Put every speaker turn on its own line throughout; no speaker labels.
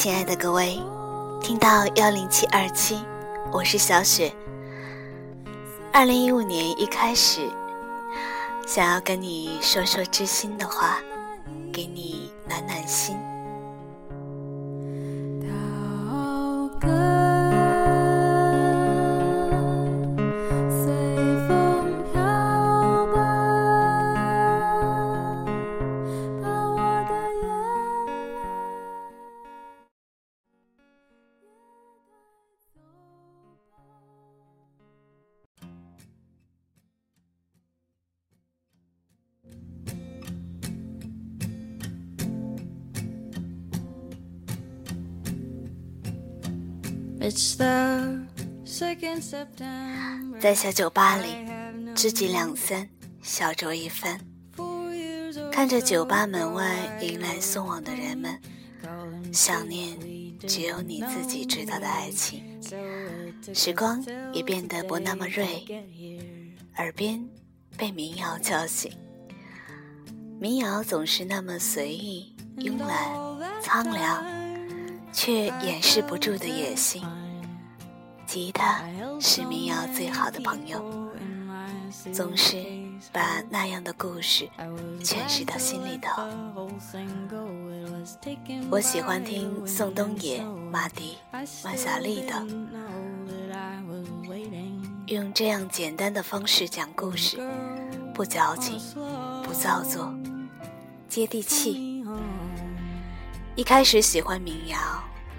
亲爱的各位，听到幺零七二七，我是小雪。二零一五年一开始，想要跟你说说知心的话，给你暖暖心。在小酒吧里，知己两三，小酌一番，看着酒吧门外迎来送往的人们，想念只有你自己知道的爱情。时光也变得不那么锐，耳边被民谣叫醒，民谣总是那么随意、慵懒、苍凉，却掩饰不住的野心。吉他是民谣最好的朋友，总是把那样的故事诠释到心里头。我喜欢听宋冬野、马迪、万晓利的，用这样简单的方式讲故事，不矫情，不造作，接地气。一开始喜欢民谣，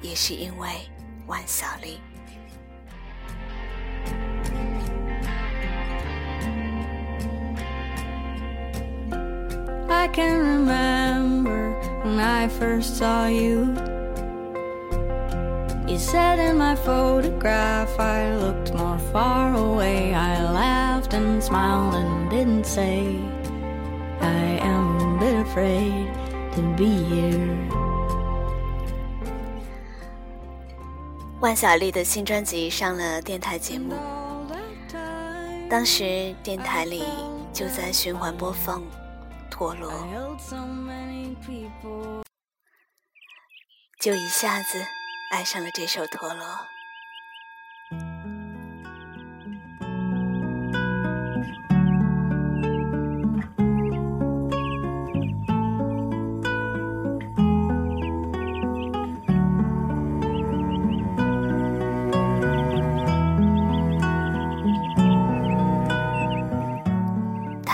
也是因为万晓利。I can remember when I first saw you. You said in my photograph I looked more far away. I laughed and smiled and didn't say, I am a bit afraid to be here. 万晓利的新专辑上了电台节目，当时电台里就在循环播放陀螺，就一下子爱上了这首陀螺。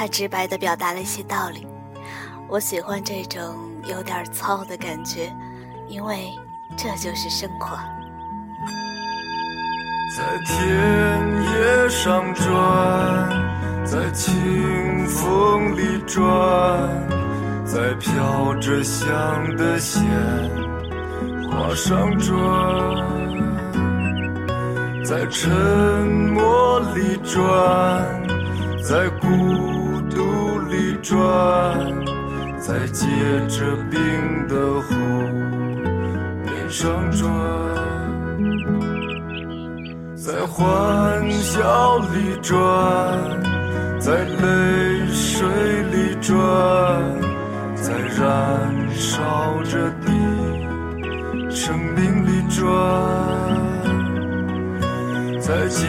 直白地表达了一些道理，我喜欢这种有点糙的感觉，因为这就是生活。在田野上转，在清风里转，在飘着香的鲜花上转，在沉默里转，在孤。转，在结着冰的湖面上转，在欢笑里转，在泪水里转，在燃烧着的生命里转，在洁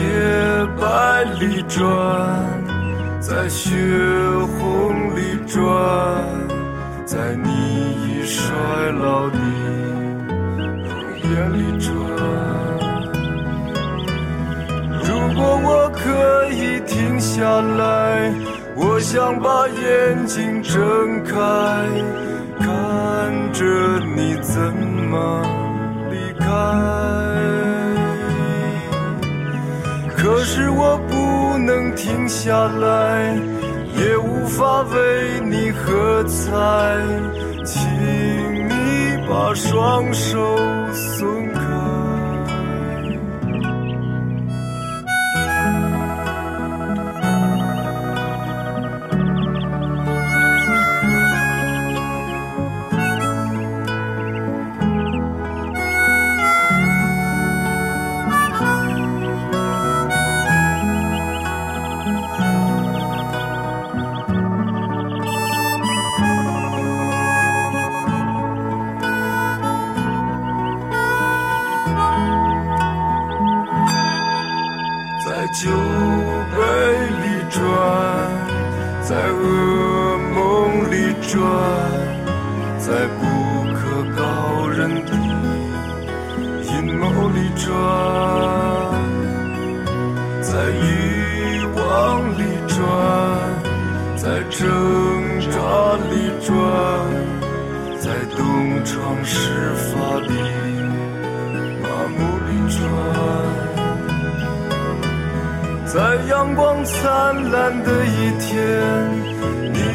白里转。在血红里转，在你已衰老的容颜里转。如果我可以停下来，我想把眼睛睁开，看着你怎么离开。可是我。能停下来，也无法为你喝彩，请你把双手松开转，在不可告人的阴谋里转，在欲望里转，在挣扎里转，在东窗事发的麻木里转。在阳光灿烂的一天，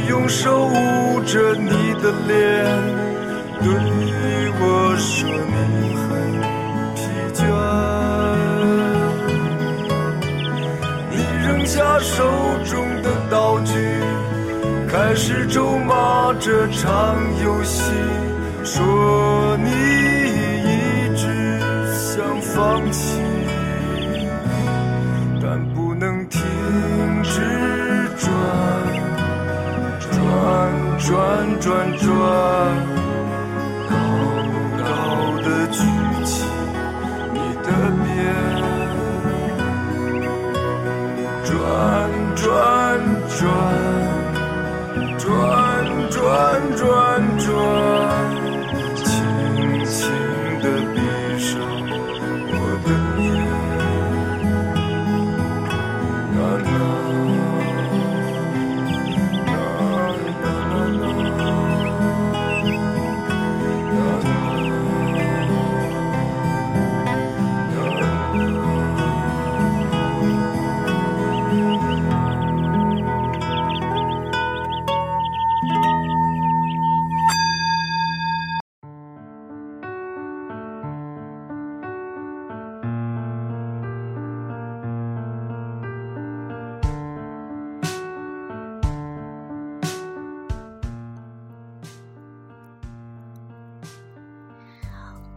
用手捂着你的脸，对我说你很疲倦。你扔下手中的道具，开始咒骂这场游戏，说你一直想放弃。转转转，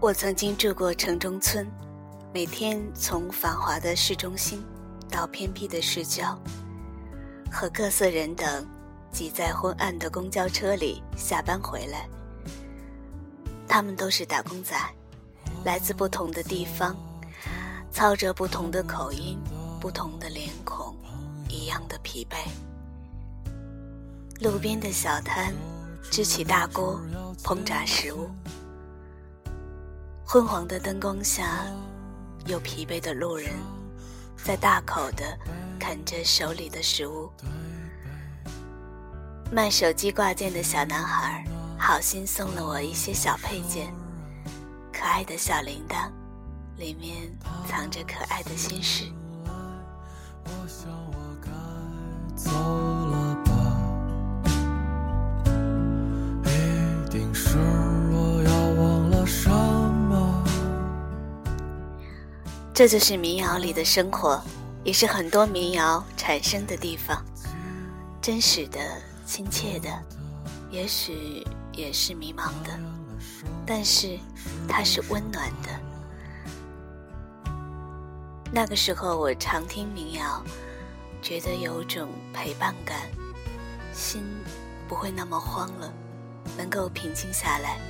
我曾经住过城中村，每天从繁华的市中心到偏僻的市郊，和各色人等挤在昏暗的公交车里下班回来。他们都是打工仔，来自不同的地方，操着不同的口音，不同的脸孔，一样的疲惫。路边的小摊支起大锅烹炸食物。昏黄的灯光下，有疲惫的路人，在大口的啃着手里的食物。卖手机挂件的小男孩好心送了我一些小配件，可爱的小铃铛，里面藏着可爱的心事。这就是民谣里的生活，也是很多民谣产生的地方。真实的、亲切的，也许也是迷茫的，但是它是温暖的。那个时候我常听民谣，觉得有种陪伴感，心不会那么慌了，能够平静下来，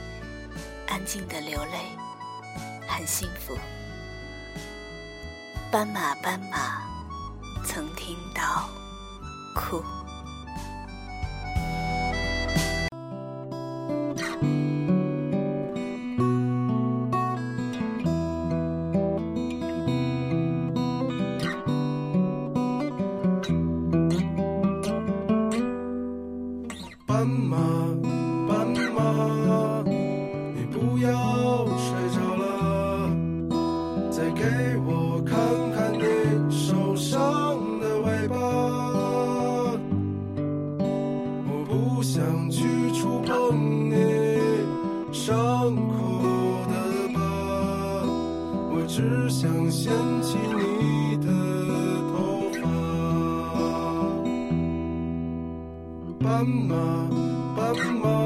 安静的流泪，很幸福。斑马，斑马，曾听到哭。
斑马，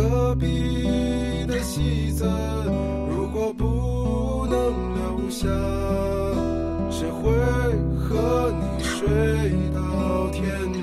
隔壁的戏子，如果不能留下，谁会和你睡到天亮？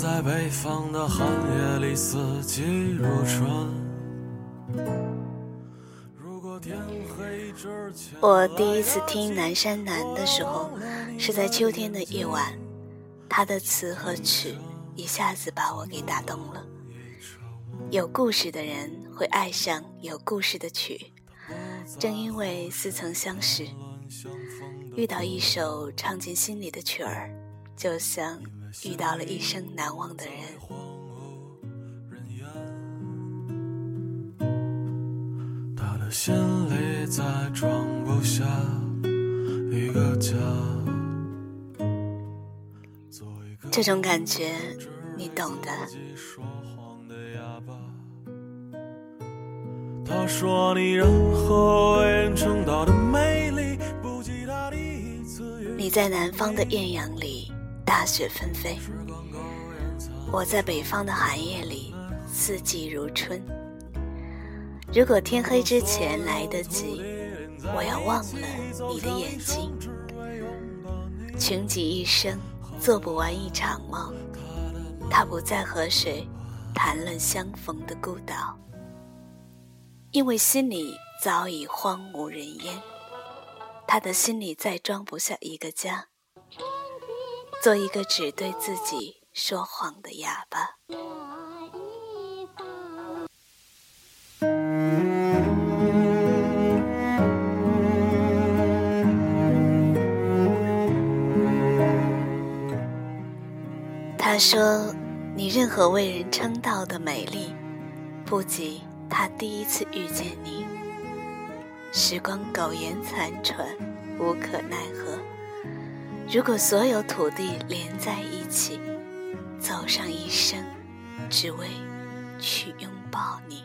在北方的寒夜里，四季如春。如果天黑之前，
我第一次听《南山南》的时候，是在秋天的夜晚，他的词和曲一下子把我给打动了。有故事的人会爱上有故事的曲。正因为似曾相识，遇到一首唱进心里的曲儿，就像遇到了一生难忘的人。
他的心里再装不下一个家。
这种感觉，你懂的。
他说你任何为人称道的美丽，不及他第一次
你在南方的艳阳里，大雪纷飞；我在北方的寒夜里，四季如春。如果天黑之前来得及，我要忘了你的眼睛。穷极一生，做不完一场梦。他不再和谁谈论相逢的孤岛。因为心里早已荒无人烟，他的心里再装不下一个家，做一个只对自己说谎的哑巴。他说：“你任何为人称道的美丽，不及。”他第一次遇见你，时光苟延残喘，无可奈何。如果所有土地连在一起，走上一生，只为去拥抱你。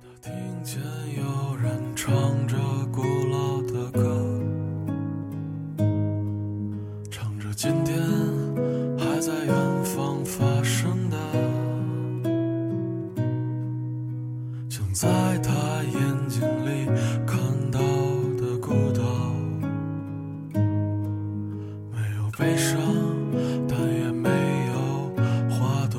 他听见有人唱着古老的歌，唱着今天还在远方发生的。想在他眼睛里看悲伤但也没有花朵。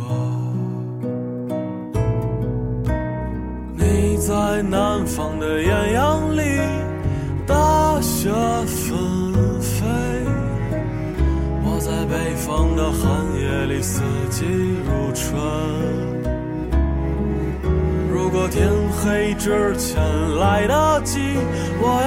你
在南方的艳阳里大雪纷飞我在北方的寒夜里四季如春。如果天黑之前来得及我要